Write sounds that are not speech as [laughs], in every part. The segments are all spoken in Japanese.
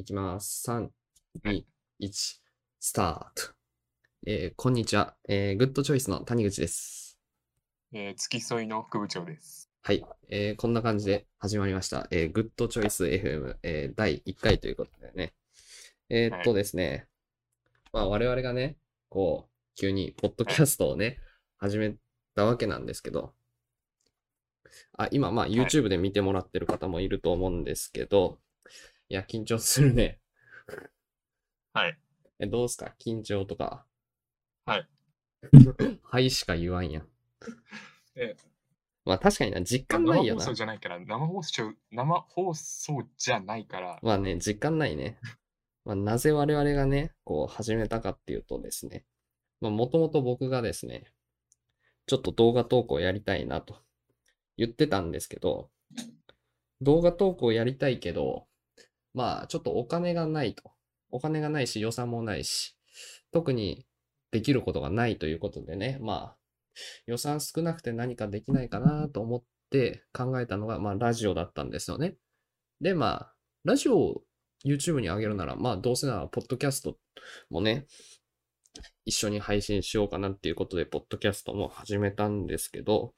いきます。3、2、1、スタート。えーこんにちは。えーグッドチョイスの谷口です。えー付き添いの副部長です。はい。えーこんな感じで始まりました。えーグッドチョイス FM、えー第1回ということでね。えーっとですね。まあ我々がね、こう、急にポッドキャストをね、始めたわけなんですけど、あ、今、まあ YouTube で見てもらってる方もいると思うんですけど、いや、緊張するね。はい。え、どうすか？緊張とか。はい。[laughs] はいしか言わんやん。えまあ確かにな、実感生ないよな放送。じゃないから、生放送、生放送じゃないから、まあね、実感ないね。まあ、なぜ我々がね、こう始めたかっていうとですね、まあもともと僕がですね、ちょっと動画投稿やりたいなと言ってたんですけど、動画投稿やりたいけど、まあちょっとお金がないと。お金がないし予算もないし、特にできることがないということでね、まあ予算少なくて何かできないかなと思って考えたのが、まあラジオだったんですよね。で、まあ、ラジオを YouTube に上げるなら、まあ、どうせなら、ポッドキャストもね、一緒に配信しようかなっていうことで、ポッドキャストも始めたんですけど、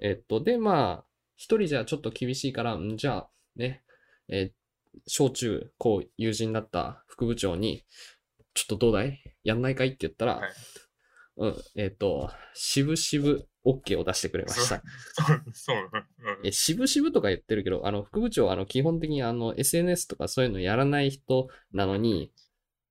えっと、で、まあ、一人じゃちょっと厳しいから、んじゃあ、ね、えー小中高友人だった副部長に、ちょっとどうだい？やんないかい？って言ったら、はいうん、えっと、渋々 OK を出してくれました。そう、そう、うんえ、渋々とか言ってるけど、あの、副部長は、あの、基本的にあの、SNS とかそういうのやらない人なのに、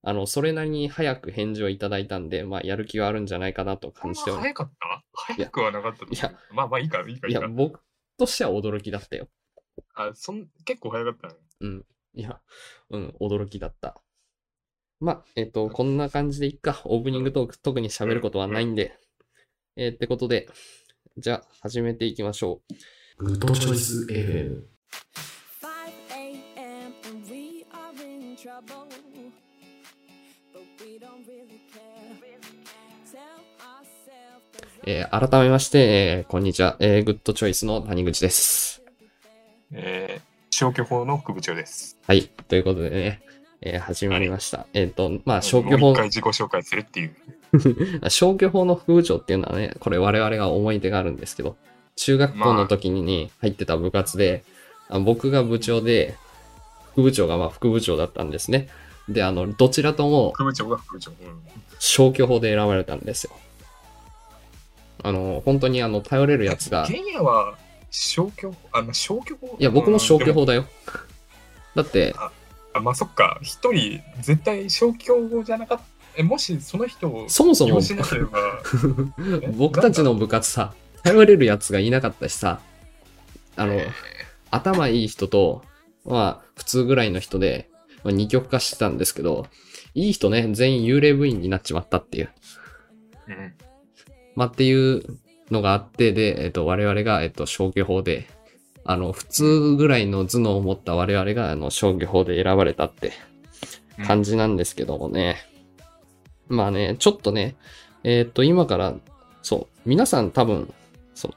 あの、それなりに早く返事をいただいたんで、まあ、やる気はあるんじゃないかなとこ感じており早かった？早くはなかったいやまあまあいいか、いいか、いいや、いか。僕としては驚きだったよ。あそん結構早かったね。うん。いや、うん、驚きだった。まあ、えっと、こんな感じでいっか。オープニングトーク、特に喋ることはないんで。えーってことで、じゃあ、始めていきましょう。グッドチョイス FM。5 a.m. and we are in trouble. But we don't really care. Tell ourselves there's えー改めまして、えーこんにちは。えーグッドチョイスの谷口です。えー消去法の副部長です。はい。ということでね、えー始まりました。えっ、と、まあ、消去法もう一、回自己紹介するっていう。[laughs] 消去法の副部長っていうのはね、これ我々が思い出があるんですけど、中学校の時にに入ってた部活で、あ僕が部長で、副部長がまあ副部長だったんですね。で、あの、どちらとも副部長が副部長。うん消去法で選ばれたんですよ。あの、本当にあの、頼れるやつが、ケニアは消去法、あ、まあ、消去法？いや、僕も消去法だよ。だって、あ、まあそっか、一人絶対消去法じゃなかった。え、もしその人をそもそも。[laughs] 僕たちの部活さ、頼れるやつがいなかったしさ、あの、え頭いい人と、まあ、普通ぐらいの人で、まあ、二極化してたんですけど、いい人ね、全員幽霊部員になっちまったっていう。ーうん。まあ、っていうのがあって、で、えっと、我々が、えっと、消去法で、あの、普通ぐらいの頭脳を持った我々が、あの、消去法で選ばれたってうん感じなんですけどもね。まあね、ちょっとね、えっと、今から、そう、皆さん多分、その、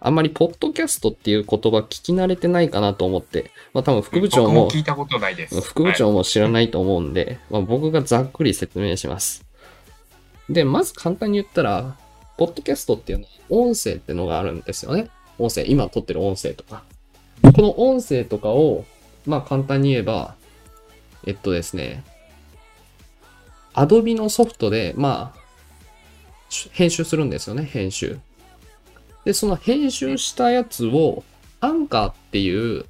あんまりポッドキャストっていう言葉聞き慣れてないかなと思って、まあ多分副部長僕も聞いたことないです。副部長も知らないと思うんで、まあ、僕がざっくり説明します。で、まず簡単に言ったら、ポッドキャストっていうのは音声ってのがあるんですよね。音声、今撮ってる音声とか。この音声とかを、まあ簡単に言えば、えっとですね、Adobe のソフトで、まあ、編集するんですよね、編集。で、その編集したやつを、アンカーっていう、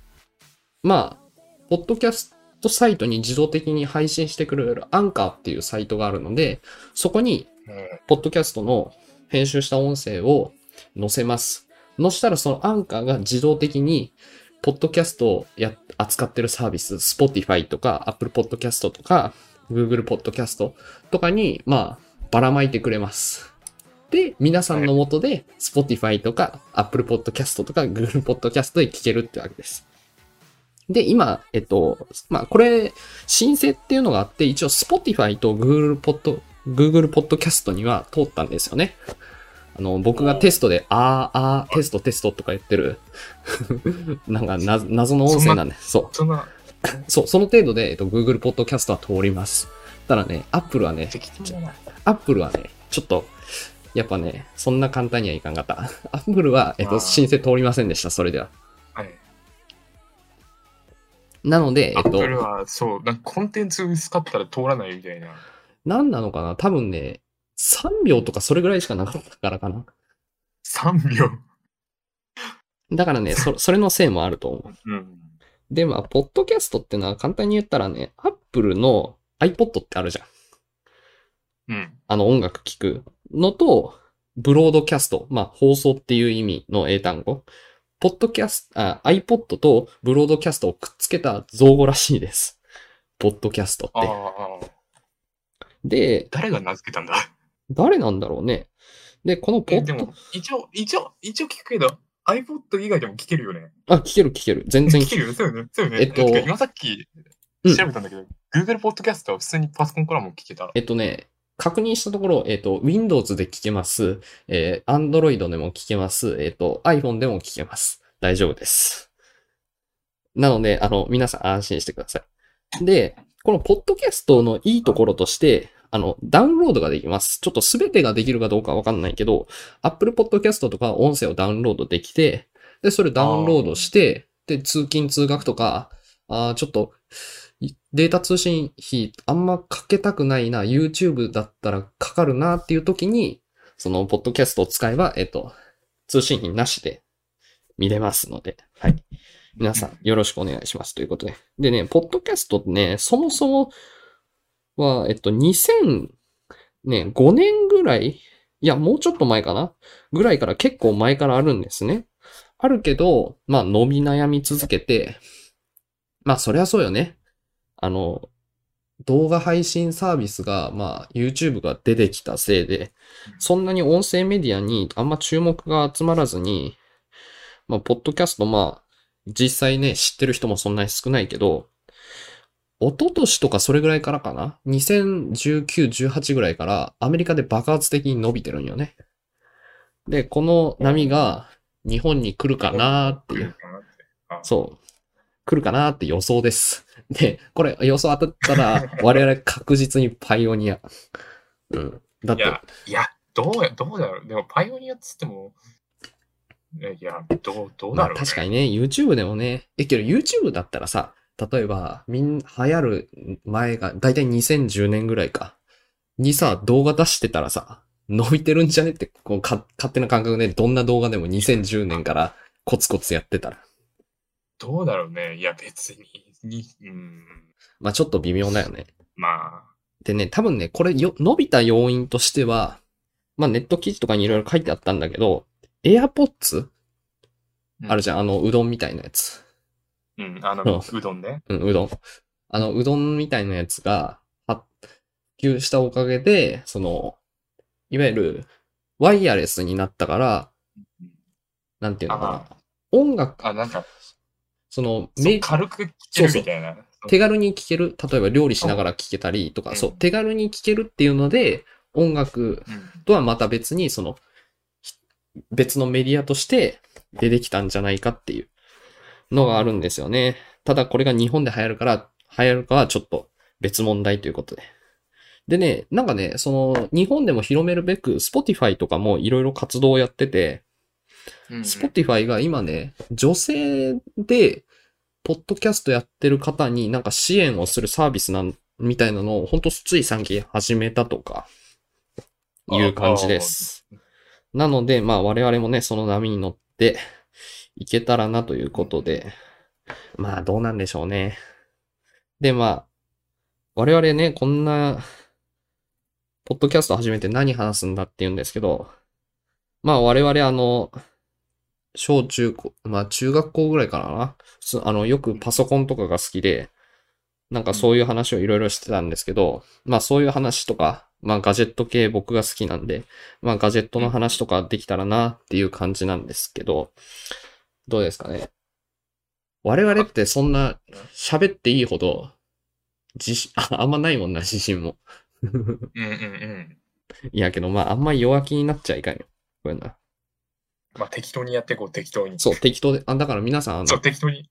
まあ、ポッドキャストサイトに自動的に配信してくれるアンカーっていうサイトがあるので、そこに、はい。ポッドキャストの編集した音声を載せます。載したらそのアンカーが自動的に、ポッドキャストをや扱ってるサービス、Spotify とか Apple Podcast とか Google Podcast とかに、まあ、ばらまいてくれます。で、皆さんの元で Spotify とか Apple Podcast とか Google Podcast で聞けるってわけです。で、今、えっと、まあ、これ、申請っていうのがあって、一応 Spotify と Google Google Podcast には通ったんですよね。あの、僕がテストで、あーあー、テストテストとか言ってる、[laughs] なんかな謎の音声なんで、そう。そんな、そう、その程度で、えっと、Google Podcast は通ります。ただね、Apple はね。Apple はね、ちょっと、やっぱね、そんな簡単にはいかんかった。[laughs] Apple は、えっと、申請通りませんでした、それでは。はい。なので、えっと、アップルは、そう、なんかコンテンツ薄かったら通らないみたいな。何なのかな？多分ね、3秒とかそれぐらいしかなかったからかな。3秒。だからね、そ [laughs] それのせいもあると思う。うん。で、まあ、ポッドキャストってのは簡単に言ったらね、Apple の iPod ってあるじゃん。うん。あの音楽聴くのと、ブロードキャスト、まあ放送っていう意味の英単語。ポッドキャスト、あ、iPod とブロードキャストをくっつけた造語らしいです。ポッドキャストあって。あ、で、誰が名付けたんだ？誰なんだろうね。で、このポえ、ッドでも、、一応、一応、一応聞くけど、iPod 以外でも聞けるよね。あ、聞ける聞ける。全然聞ける。[laughs] 聞けるよ。そうよね。そうよね。えっと今さっきうん調べたんだけど、Google Podcast は普通にパソコンからも聞けた。えっとね、確認したところ、えっと、Windows で聞けます。えー、Android でも聞けます。えっと、iPhone でも聞けます。大丈夫です。なので、あの、皆さん安心してください。で、このポッドキャストのいいところとして、あの、ダウンロードができます。ちょっとすべてができるかどうかわかんないけど、Apple Podcast とか音声をダウンロードできて、で、それダウンロードして、で、通勤通学とか、あーちょっと、データ通信費あんまかけたくないな、YouTube だったらかかるなっていう時に、その、ポッドキャストを使えば、えっと、通信費なしで見れますので、はい。皆さんよろしくお願いしますということで。でね、ポッドキャストってね、そもそもは、えっと、2000、ね、5年ぐらいいや、もうちょっと前かな？ぐらいから結構前からあるんですね。あるけど、まあ、伸び悩み続けて、まあ、そりゃそうよね。あの、動画配信サービスが、まあ、YouTube が出てきたせいで、そんなに音声メディアにあんま注目が集まらずに、まあ、ポッドキャスト、まあ、実際ね、知ってる人もそんなに少ないけど、一昨年とかそれぐらいからかな ?2019、18ぐらいからアメリカで爆発的に伸びてるんよね。で、この波が日本に来るかな？ーっていう。そう。来るかなって予想です。で、これ予想当たったら、[laughs] 我々確実にパイオニア。うん。だって、いや、いや、どうや、どうだろう。でも、パイオニアっつっても、えいや、どう、どうまあだろう、ね確かにね、YouTube でもね、え、けど YouTube だったらさ、例えば、みん、流行る前が、だいたい2010年ぐらいか、にさ、動画出してたらさ、伸びてるんじゃねって、こう、か、勝手な感覚で、どんな動画でも2010年からコツコツやってたら。どうだろうね。いや、別に、に、うん、まあちょっと微妙だよね。まあ、でね、多分ね、これよ、伸びた要因としては、まあネット記事とかにいろいろ書いてあったんだけど、AirPods あるじゃん、あの、うどんみたいなやつ。うん、あの、うどんね。うん、うどん。あの、うどんみたいなやつが、発給したおかげで、その、いわゆる、ワイヤレスになったから、なんていうのかな。音楽、あ、なんか、その、そ軽く聞けるみたいな。手軽に聴ける。例えば料理しながら聴けたりとか、うんそう、手軽に聴けるっていうので、音楽うんとはまた別に、その、ひ別のメディアとして出てきたんじゃないかっていうのがあるんですよね。ただこれが日本で流行るから、流行るかはちょっと別問題ということで。でね、なんかね、その、日本でも広めるべく、Spotify とかもいろいろ活動をやってて、Spotify が今ね、女性で、ポッドキャストやってる方になんか支援をするサービスなん、みたいなのを、ほんとつい最近始めたとか、いう感じです。なので、まあ我々もね、その波に乗っていけたらなということで、まあどうなんでしょうね。で、まあ、我々ね、こんな、ポッドキャスト始めて何話すんだって言うんですけど、まあ我々あの、小中高、まあ中学校ぐらいからな。あの、よくパソコンとかが好きで、なんかそういう話をいろいろしてたんですけど、まあそういう話とか、まあガジェット系僕が好きなんで、まあガジェットの話とかできたらなっていう感じなんですけど、どうですかね？我々ってそんな喋っていいほど、自信、ああんまないもんな、自信も。うんうんうん。いやけど、まああんま弱気になっちゃいかんよ。こういうのは。まあ、適当にやっていこう、適当に。そう、適当で、あ、だから皆さん、あのそう、適当に。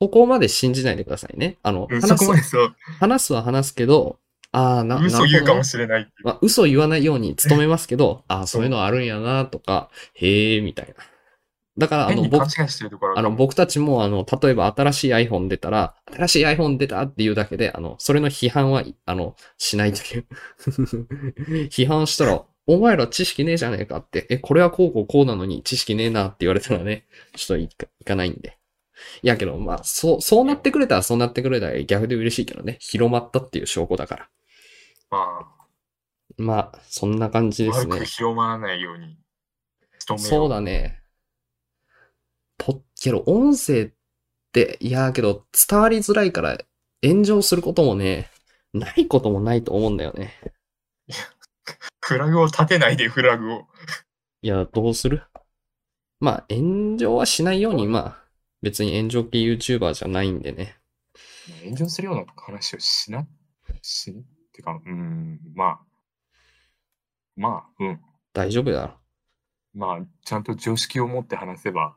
ここまで信じないでくださいね。あの、話す話すは話すけど、ああ、な、嘘言うかもししれないっていう。まあ、嘘言わないように努めますけど、ああ、そういうのあるんやな、とか、へえ、みたいな。だから、あの、僕あの、僕たちも、あの、例えば新しい iPhone 出たら、新しい iPhone 出たっていうだけで、あの、それの批判は、あの、しないという。[laughs] 批判したら、お前ら知識ねえじゃねえかって、え、これはこうこうこうなのに知識ねえなって言われたらね、ちょっといかいかないんで。いやけど、まあ、そう、そうなってくれたらそうなってくれたら逆で嬉しいけどね。広まったっていう証拠だから。まあ、まあ、そんな感じですね悪く。広まらないように努めよそうだね。ポッけど、音声って、いやーけど、伝わりづらいから、炎上することもね、ないこともないと思うんだよね。フラグを立てないで、フラグを。いや、どうする？まあ、炎上はしないように、まあ、別に炎上系 YouTuber じゃないんでね。炎上するような話をしな、し、てか、うーん、まあ、まあ、うん。大丈夫だろ。まあ、ちゃんと常識を持って話せば。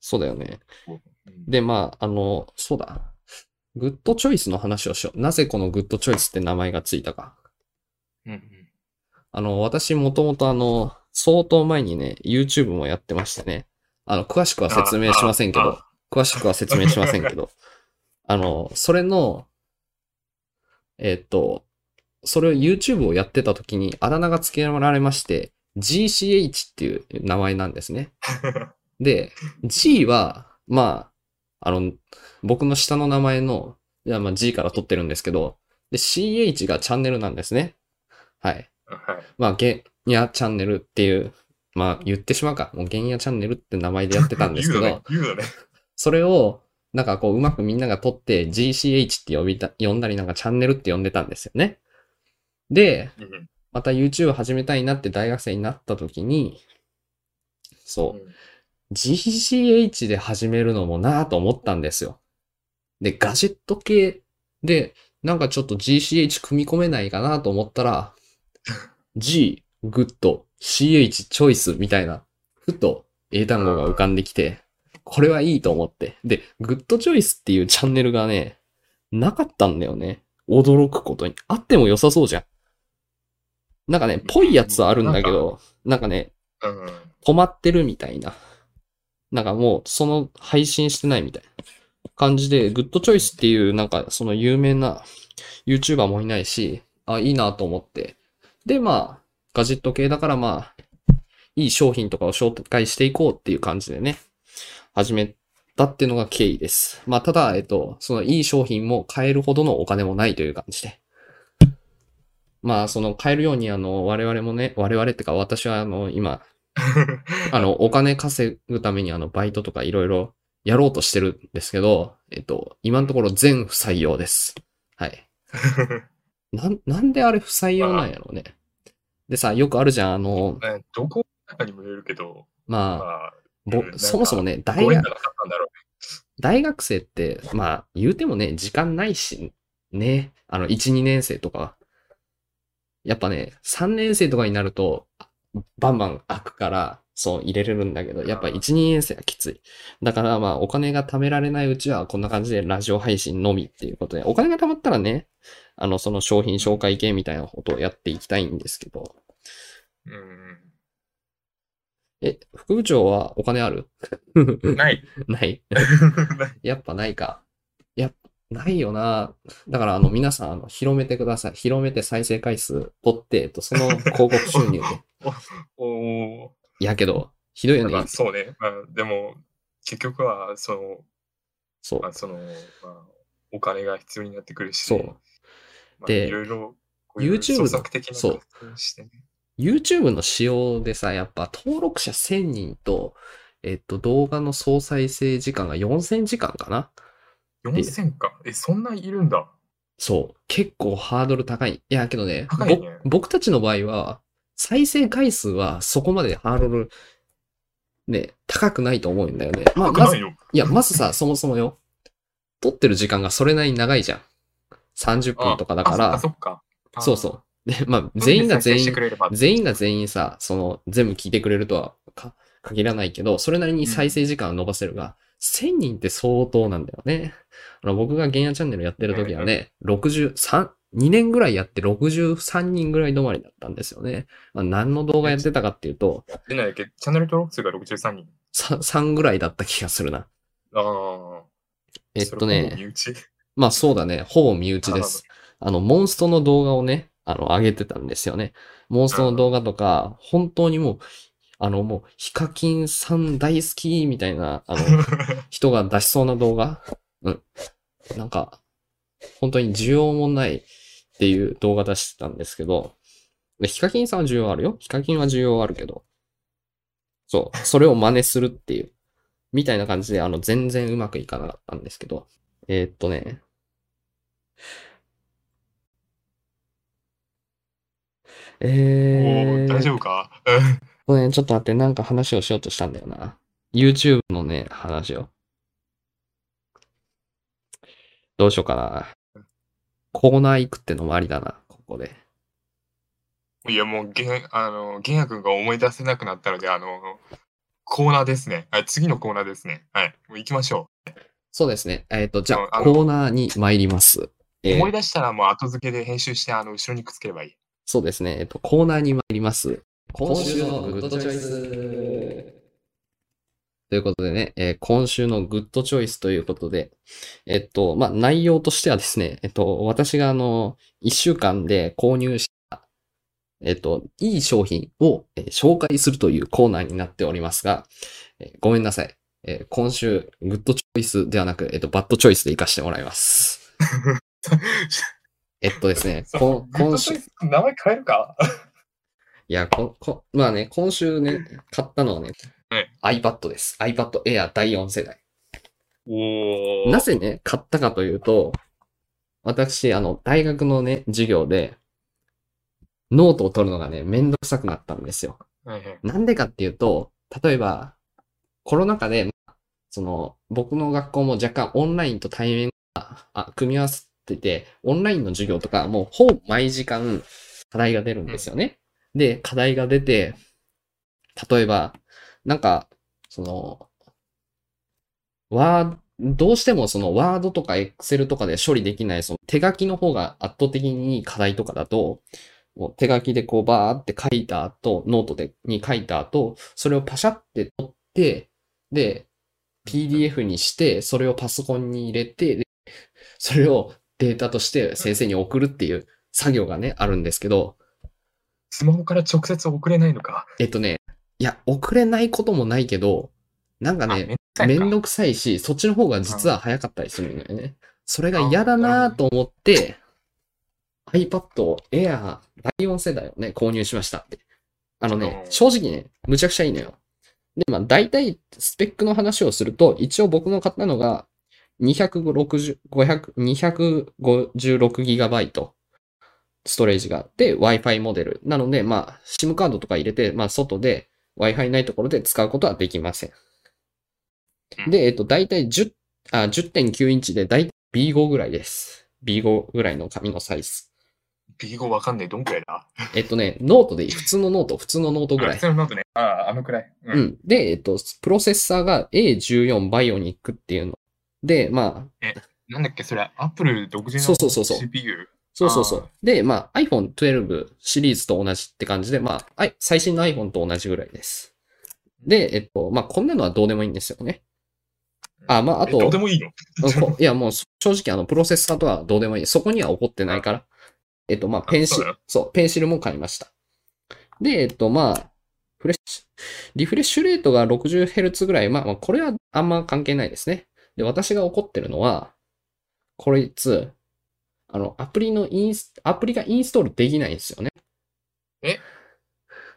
そうだよね。うんで、まあ、あの、そうだ。 Good Choice の話をしよう。なぜこの Good Choice って名前がついたか。うんうん。あの、私もともとあの、相当前にね、YouTube もやってましてね。あの、詳しくは説明しませんけど詳しくは説明しませんけど、[laughs] あの、それの、えっと、それを YouTube をやってた時にあだ名が付けられまして、GCH っていう名前なんですね。で、G は、まあ、あの、僕の下の名前の、まあ G から取ってるんですけど、で、CH がチャンネルなんですね。はい。はい。まあ、ゲンヤチャンネルっていう、まあ、言ってしまうか。もうゲンヤチャンネルって名前でやってたんですけどね、。ね。それを、なんかこう、うまくみんなが取って GCH って呼びた、呼んだりなんかチャンネルって呼んでたんですよね。で、うんまた YouTube 始めたいなって大学生になった時に、そう、GCH で始めるのもなぁと思ったんですよ。で、ガジェット系で、なんかちょっと GCH 組み込めないかなと思ったら、[laughs] G、good、CH、choice みたいな、ふと英単語が浮かんできて、これはいいと思って。で、 Good Choice っていうチャンネルがね、なかったんだよね。驚くことに。あっても良さそうじゃん。なんかね、ぽいやつはあるんだけど、なんかね、うん。止まってるみたいな。なんかもう、その配信してないみたいな感じで、 Good Choice っていう、なんかその有名な YouTuber もいないし、あ、いいなと思って。で、まあ、ガジェット系だからまあ、いい商品とかを紹介していこうっていう感じでね、始めたっていうのが経緯です。まあ、ただ、えっと、そのいい商品も買えるほどのお金もないという感じで。まあ、その買えるように、あの、我々もね、我々ってか私はあの、今、[laughs] あの、お金稼ぐためにあの、バイトとかいろいろやろうとしてるんですけど、えっと、今のところ全不採用です。はい。[laughs] なん、なんであれ不採用なんやろうね。でさ、よくあるじゃん、あの、ねどこの中にもよるけど、まあ、まあ、ぼそもそもね、大学大学生って、まあ、言うてもね、時間ないし、ね、あの、1、2年生とか、やっぱね、3年生とかになると、バンバン開くから、そう入れれるんだけど、やっぱ1、2年生はきつい。だからまあ、お金が貯められないうちは、こんな感じでラジオ配信のみっていうことで、お金が貯まったらね、あの、その商品紹介系みたいなことをやっていきたいんですけど、う。うん。え、副部長はお金ある？[laughs] ない。[laughs] ない [laughs] やっぱないか。やないよな。だから、あの、皆さん、あの、広めてください。広めて再生回数取って、えっと、その広告収入で。おーいやけど、ひどいよねまあ。そうね。まあ、でも、結局は、その、そうまあ、。その、まあ、お金が必要になってくるし、そう。まあ、でいろいろ、YouTube 創作的なそうしてね。YouTube の仕様でさ、やっぱ登録者1000人と、えっと、動画の総再生時間が4000時間かな？4000か。え、そんないるんだ。そう。結構ハードル高い。いや、けどね、高いねぼ僕たちの場合は、再生回数はそこまでハードル、ね、高くないと思うんだよね。まあ、まずい、や、まずさ、そもそもよ。撮ってる時間がそれなりに長いじゃん。30分とかだからあ、そっかそっか。そうそう。で、まあ、全員が全員全員が全員さ、その、全部聞いてくれるとはか限らないけど、それなりに再生時間を伸ばせるが、1000人って相当なんだよね。あの僕がゲンヤチャンネルやってる時はね、63、2年ぐらいやって63人ぐらい止まりだったんですよね。まあ、何の動画やってたかっていうと、で、なんだっけ、チャンネル登録数が63人。3, 3ぐらいだった気がするな。ああ。えっとね、内まあそうだね、ほぼ身内です。あの、モンストの動画をね、あの、上げてたんですよね。モンストの動画とか、本当にもう、あの、もう、ヒカキンさん大好きみたいな、あの、[laughs] 人が出しそうな動画。うん。なんか、本当に需要もないっていう動画出してたんですけど、でヒカキンさんは需要あるよ。ヒカキンは需要あるけど、そう、それを真似するっていう、みたいな感じで、あの、全然うまくいかなかったんですけど、えーっとね、えー、ー大丈夫か？これね、ちょっと待って、なんか話をしようとしたんだよな。YouTube のね、話を。どうしようかな。コーナー行くってのもありだな、ここで。いや、もう、げん、あの、玄也君が思い出せなくなったので、あの、コーナーですね。はい、次のコーナーですね。はい、もう行きましょそうですね。えっ、と、じゃあ、コーナーに参ります。う。えー思い出したらもう後付けで編集して、あの、後ろにくっつければいい。そうですね。えっ、と、コーナーに参ります。今週のグッドチョイス。ということでね、えー今週の Good Choice ということで、えっと、まあ、内容としてはですね、えっと、私があの、1週間で購入した、えっと、いい商品を、紹介するというコーナーになっておりますが、えーごめんなさい。え今週、 Good Choice ではなく、えっと、 Bad Choice で行かしてもらいます。[laughs] えっとですね、[laughs] こ今週、名前変えるか？いや、こ、こ、まあね、今週ね、買ったのはね、はい iPad です。iPad Air 第4世代。なぜね、買ったかというと、私、あの、大学のね、授業で、ノートを取るのがね、めんどくさくなったんですよ。はいはいなんでかっていうと、例えば、コロナ禍で、まあその、僕の学校も若干オンラインと対面が、あ、組み合わせてて、オンラインの授業とか、もうほぼ毎時間課題が出るんですよね。で、課題が出て、例えば、なんか、その、ワーどうしてもそのワードとかエクセルとかで処理できないその手書きの方が圧倒的に課題とかだと、もう手書きでこうバーって書いた後、ノートでに書いた後、それをパシャって撮って、で、PDF にして、それをパソコンに入れて、でそれをデータとして先生に送るっていう作業がね、あるんですけど、スマホから直接送れないのか。えっとね、いや、送れないこともないけど、なんかあね、めんどくさいし、そっちの方が実は早かったりするのよね。それが嫌だなと思って、iPad Air 第4世代をね、購入しましたって。あのねう、ん正直ね、むちゃくちゃいいのよ。で、まあ、大体、スペックの話をすると、一応僕の買ったのが、260、500、256GB ストレージがあって、Wi-Fi モデル。なので、まあ、SIM カードとか入れて、まあ、外で Wi-Fi ないところで使うことはできません。うんで、えっと、大体10、あ、10.9インチで、大体 B5 ぐらいです。B5 ぐらいの紙のサイズ。B5 わかんない。どんくらいだ？えっとね、ノートでいい。普通のノート、普通のノートぐらいあ普。通のノートね。ああ、あのくらい。うう。ん。で、えっと、プロセッサーが A14 バイオニックっていうの。で、まあ、なんだっけ、それ、アップル独自のそうそうそうそう CPU。そうそうそあう。で、まあ iPhone 12シリーズと同じって感じで、まあ、最新の iPhone と同じぐらいです。で、えっと、まあこんなのはどうでもいいんですよね。あ、まああと、えどうでもいいの？こいやもう正直あの、プロセッサーとはどうでもいい。そこには起こってないから。えっと、まあペンシルそう、ペンシルも買いました。で、えっと、まあ、フレッシュ、リフレッシュレートが 60Hz ぐらい、まあ、まあ、これはあんま関係ないですね。で、私が怒ってるのは、こいつ、あの、アプリのインス、アプリがインストールできないんですよね。え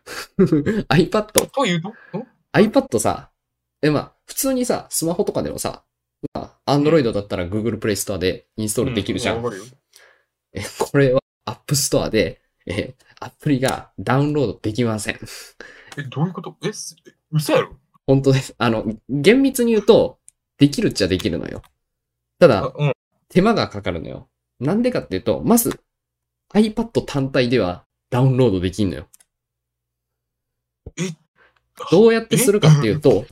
[laughs] ?iPad、というと？ん iPad さ、え、まあ、普通にさ、スマホとかでもさ、まあ、Android だったら Google Play Store でインストールできるじゃん。うわかるよえ、これは App Store で、え、アプリがダウンロードできません。え、どういうこと？え、す嘘やろ？本当です。あの、厳密に言うと、できるっちゃできるのよ。たあだ、うん。手間がかかるのよ。なんでかっていうと、まず、iPad 単体ではダウンロードできんのよ。え？どうやってするかっていうと、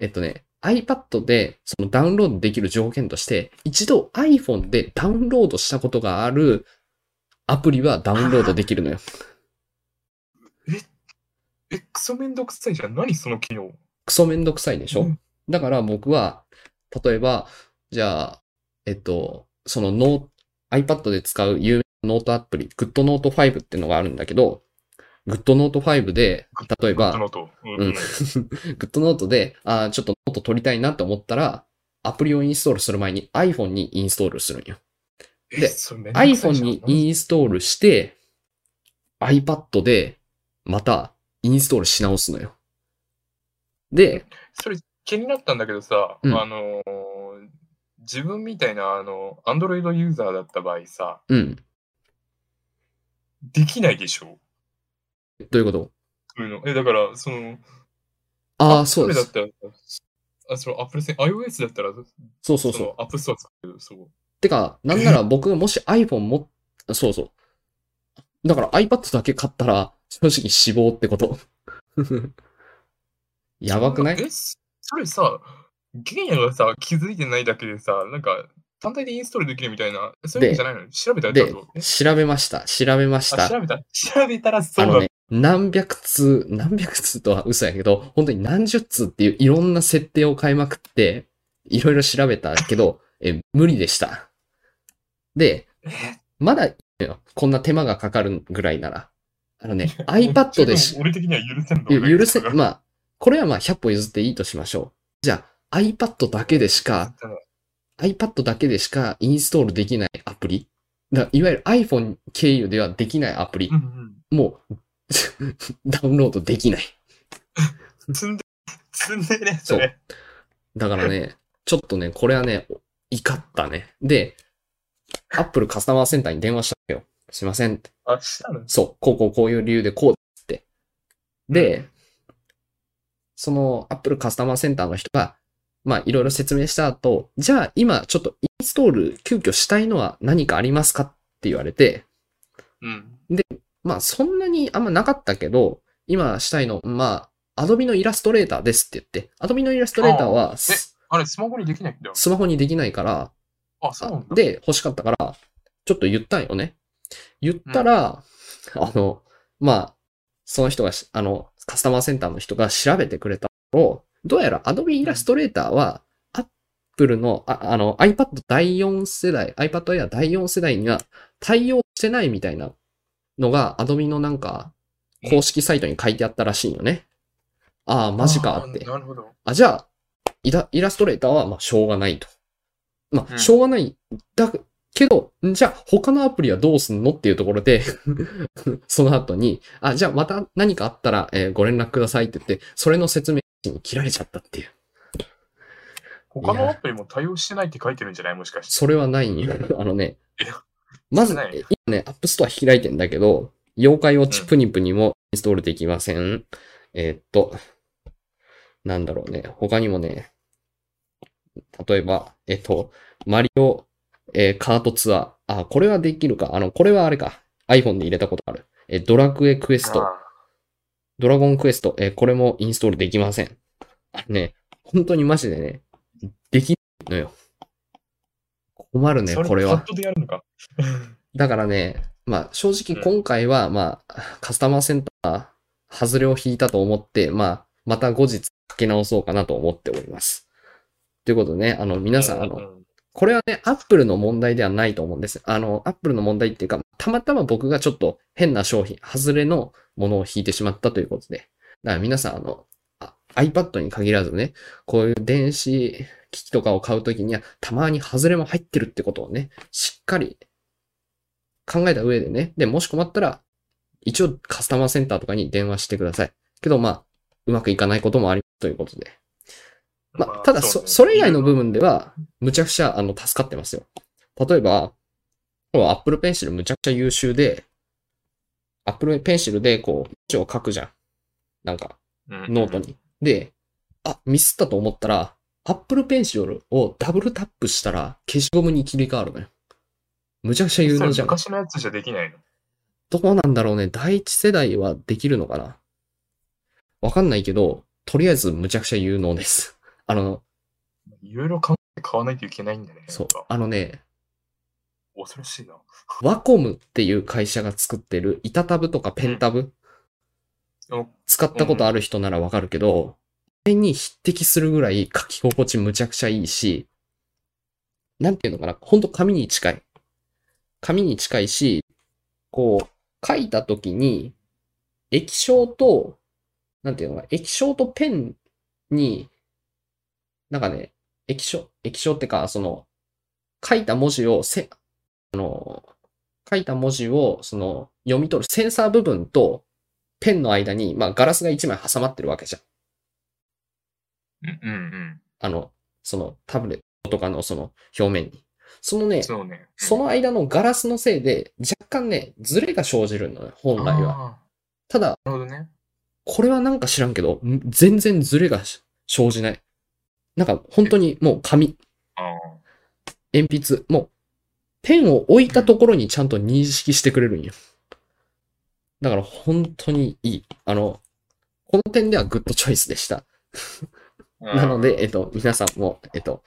え？っとね、iPad でそのダウンロードできる条件として、一度 iPhone でダウンロードしたことがあるアプリはダウンロードできるのよ。え、クソめんどくさいじゃん。何その機能？クソめんどくさいでしょ、うんだから僕は、例えば、じゃあ、えっと、そのノー iPad で使う有名なノートアプリ、GoodNote 5っていうのがあるんだけど、GoodNote 5で、例えば、ノート。うんうん。[laughs] GoodNote で、あーちょっとノート取りたいなと思ったら、アプリをインストールする前に iPhone にインストールするんよ。で iPhone んにインストールして、iPad でまたインストールし直すのよ。で、それ気になったんだけどさ、うんあのー自分みたいな、あの、Android ユーザーだった場合さ、うん。できないでしょ？どういうこと？そういうの。え、だから、その、ああ、そうです。だったら、あ、その Apple 製 iOS だったら、そうそうそう。の App Store 使うけど、そう。てか、なんなら僕がもし iPhone も、そうそう。だから iPad だけ買ったら、正直死亡ってこと。[laughs] やばくない？え、それさ、ゲンヤがさ、気づいてないだけでさ、なんか、単体でインストールできるみたいな、そういうのじゃないの？調べたで調べました。調べましたあ、。調べた調べたらそうだ。あのね、何百通、何百通とは嘘やけど、本当に何十通っていういろんな設定を変えまくって、いろいろ調べたけど、[laughs] え、無理でした。で、え？まだ。こんな手間がかかるぐらいなら。あのね、[laughs] iPad でし、俺的には許せんの許せ、まあ、これはまあ100歩譲っていいとしましょう。じゃあ、iPad だけでしか、iPad だけでしかインストールできないアプリだいわゆる iPhone 経由ではできないアプリう、んもう、[laughs] ダウンロードできない。うん。積んで、積んでね、そそうれ。だからね、ちょっとね、これはね、怒ったね。で、Apple カスタマーセンターに電話したよ。すいませんって。あ、したの？そう、こうこうこういう理由でこうって。で、その Apple カスタマーセンターの人が、まあいろいろ説明した後、じゃあ今ちょっとインストール急遽したいのは何かありますかって言われて、うん。まあそんなにあんまなかったけど、今したいの、まあ Adobe のイラストレーターですって言って、Adobe のイラストレーターはスあれ、スマホにできないんだよ。スマホにできないから、あ、そうなんだ。で、欲しかったから、ちょっと言ったんよね。言ったら、あの、まあ、その人がし、あの、カスタマーセンターの人が調べてくれたところ、どうやら Adobe Illustrator は、Apple の、ああの、iPad 第4世代、iPad Air 第4世代には対応してないみたいなのが Adobe のなんか、公式サイトに書いてあったらしいよね。ああ、マジかってあ。なるほど。あ、じゃあ、イライラストレーターは、まあ、しょうがないと。まあ、うんしょうがない。だけど、んじゃあ、他のアプリはどうすんのっていうところで、[laughs] その後に、あ、じゃあ、また何かあったら、えーご連絡くださいって言って、それの説明に切られちゃったっていう。他のアプリも対応してないって書いてるんじゃない？もしかして。それはないんよ。[laughs] あのねえ、まず、少ない今ね、 App Store 開いてんだけど、妖怪ウォッチぷにぷにもインストールできません。えーっと、なんだろうね。他にもね、例えば、えっと、マリオ、えーカートツアー。あ、これはできるか。あの、これはあれか。iPhone で入れたことある。えードラクエクエスト。あドラゴンクエスト。えーこれもインストールできません。あのね、本当にマジでね、できないのよ。困るね、そこれはパッ。ドでやるのか？だからね、まあ正直今回は、まあカスタマーセンター、外れを引いたと思って、まあまた後日かけ直そうかなと思っております。ということでね、あの皆さん、あの、うんこれはね、アップルの問題ではないと思うんです。あの、アップルの問題っていうか、たまたま僕がちょっと変な商品、外れのものを引いてしまったということで。だから皆さん、あの、あ iPad に限らずね、こういう電子機器とかを買うときには、たまに外れも入ってるってことをね、しっかり考えた上でね、で、もし困ったら、一応カスタマーセンターとかに電話してください。けど、まあ、うまくいかないこともありということで。まあ、ただそ、それ以外の部分では、むちゃくちゃ、あの、助かってますよ。例えば、Apple Pencil むちゃくちゃ優秀で、Apple Pencil でこう、字を書くじゃん。なんか、うんノートに。で、あ、ミスったと思ったら、Apple Pencil をダブルタップしたら消しゴムに切り替わるのよ。むちゃくちゃ有能じゃん。昔のやつじゃできないの？どうなんだろうね。第一世代はできるのかな？わかんないけど、とりあえずむちゃくちゃ有能です。あの、いろいろ考えて買わないといけないんだね。そう。あのね、恐ろしいな。ワコムっていう会社が作ってる板タブとかペンタブ、お使ったことある人ならわかるけど、それに匹敵するぐらい書き心地むちゃくちゃいいし、なんていうのかな、ほんと紙に近い。紙に近いし、こう、書いた時に、液晶と、なんていうのかな、液晶とペンに、なんかね、液晶、液晶ってか、その、書いた文字をせ、あの、書いた文字を、その、読み取るセンサー部分と、ペンの間に、まあ、ガラスが一枚挟まってるわけじゃん。うんうんあの、その、タブレットとかのその表面に。そのねうん。、そうね。その間のガラスのせいで、若干ね、ズレが生じるのよ、本来は。は。ただ、ね。これはなんか知らんけど、ん全然ズレがし生じない。なんか、本当にもう紙。鉛筆、もう、ペンを置いたところにちゃんと認識してくれるんよ。だから本当にいい。あの、この点ではグッドチョイスでした。なので、えっと、皆さんも、えっと、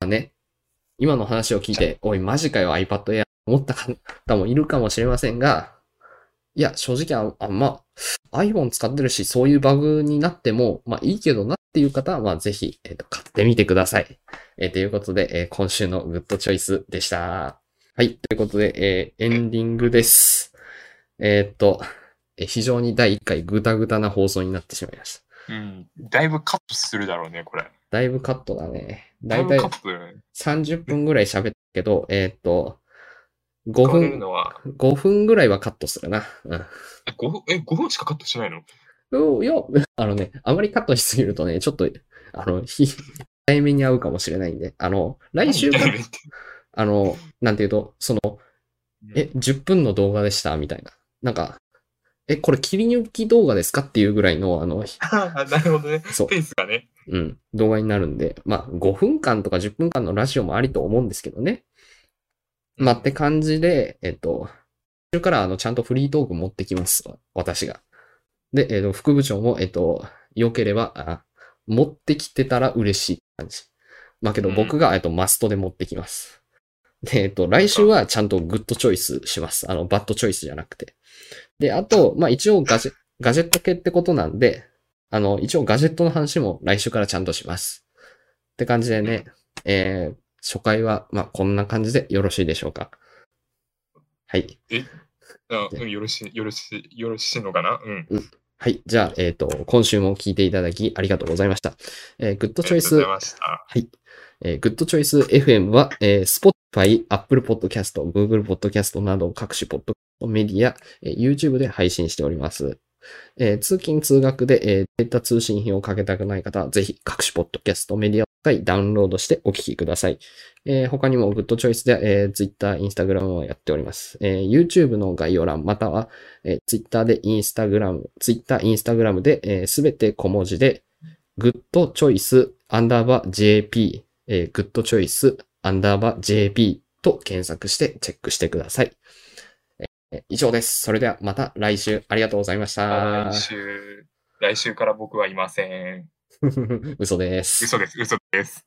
まあね、今の話を聞いて、おい、マジかよ、iPad Air 思った方もいるかもしれませんが、いや、正直あ、あまあ、iPhone 使ってるし、そういうバグになっても、まあいいけどなっていう方は、まあぜひ、えっと、買ってみてください。えーということで、えー今週のグッドチョイスでした。はい、ということで、えーエンディングです。えーっと、えー非常に第1回グダグダな放送になってしまいました。うん。だいぶカットするだろうね、これ。だいぶカットだね。だだいたいカットするね。30分ぐらい喋ったけど、えーっと、5使われる分、のは、5分ぐらいはカットするな。え、5分、え、5分しかカットしないの？うん。うんいや、あのね、あまりカットしすぎるとね、ちょっと、あの、ひ、早めに合うかもしれないんで、あの、来週から何言ってんのあの、なんていうと、その、え、10分の動画でした？みたいな。なんか、え、これ切り抜き動画ですか？っていうぐらいの、あの、あ [laughs] なるほどね。そうペースがね。うん、動画になるんで、まあ、5分間とか10分間のラジオもありと思うんですけどね。まあ、って感じで、えっと、途中からあの、ちゃんとフリートーク持ってきます。私が。で、えっと、副部長も、えっと、良ければ、あ持ってきてたら嬉しい感じ。まあけどうん僕が、えっと、マストで持ってきます。で、えっと、来週はちゃんとグッドチョイスします。あの、バッドチョイスじゃなくて。で、あと、まあ一応ガジェ、ガジェット系ってことなんで、あの、一応ガジェットの話も来週からちゃんとします。って感じでね、えー、初回は、まあこんな感じでよろしいでしょうか？はい。あうんよろしい、よろしい、よろしいのかな？うん。はい。じゃあ、えっ、と、今週も聞いていただきありがとうございました。えー、 Good Choice ありがとうござい、ました。はい。えー、 Good Choice FM は、えー、Spotify、Apple Podcast、Google Podcast など各種ポッドキャストメディア、えー YouTube で配信しております。えー通勤通学で、えーデータ通信費をかけたくない方は、ぜひ各種ポッドキャストメディアを使いダウンロードしてお聞きください。えー他にも Good Choice で、えー Twitter、Instagram をやっております。えー YouTube の概要欄、または、えー Twitter で Instagram、Twitter、Instagram で、すべて小文字で、 Good Choice アンダーバー JP、えー、 Good Choice アンダーバー JP と検索してチェックしてください。以上です。それではまた来週ありがとうございました来。週、来週から僕はいません。嘘です。嘘です、嘘です。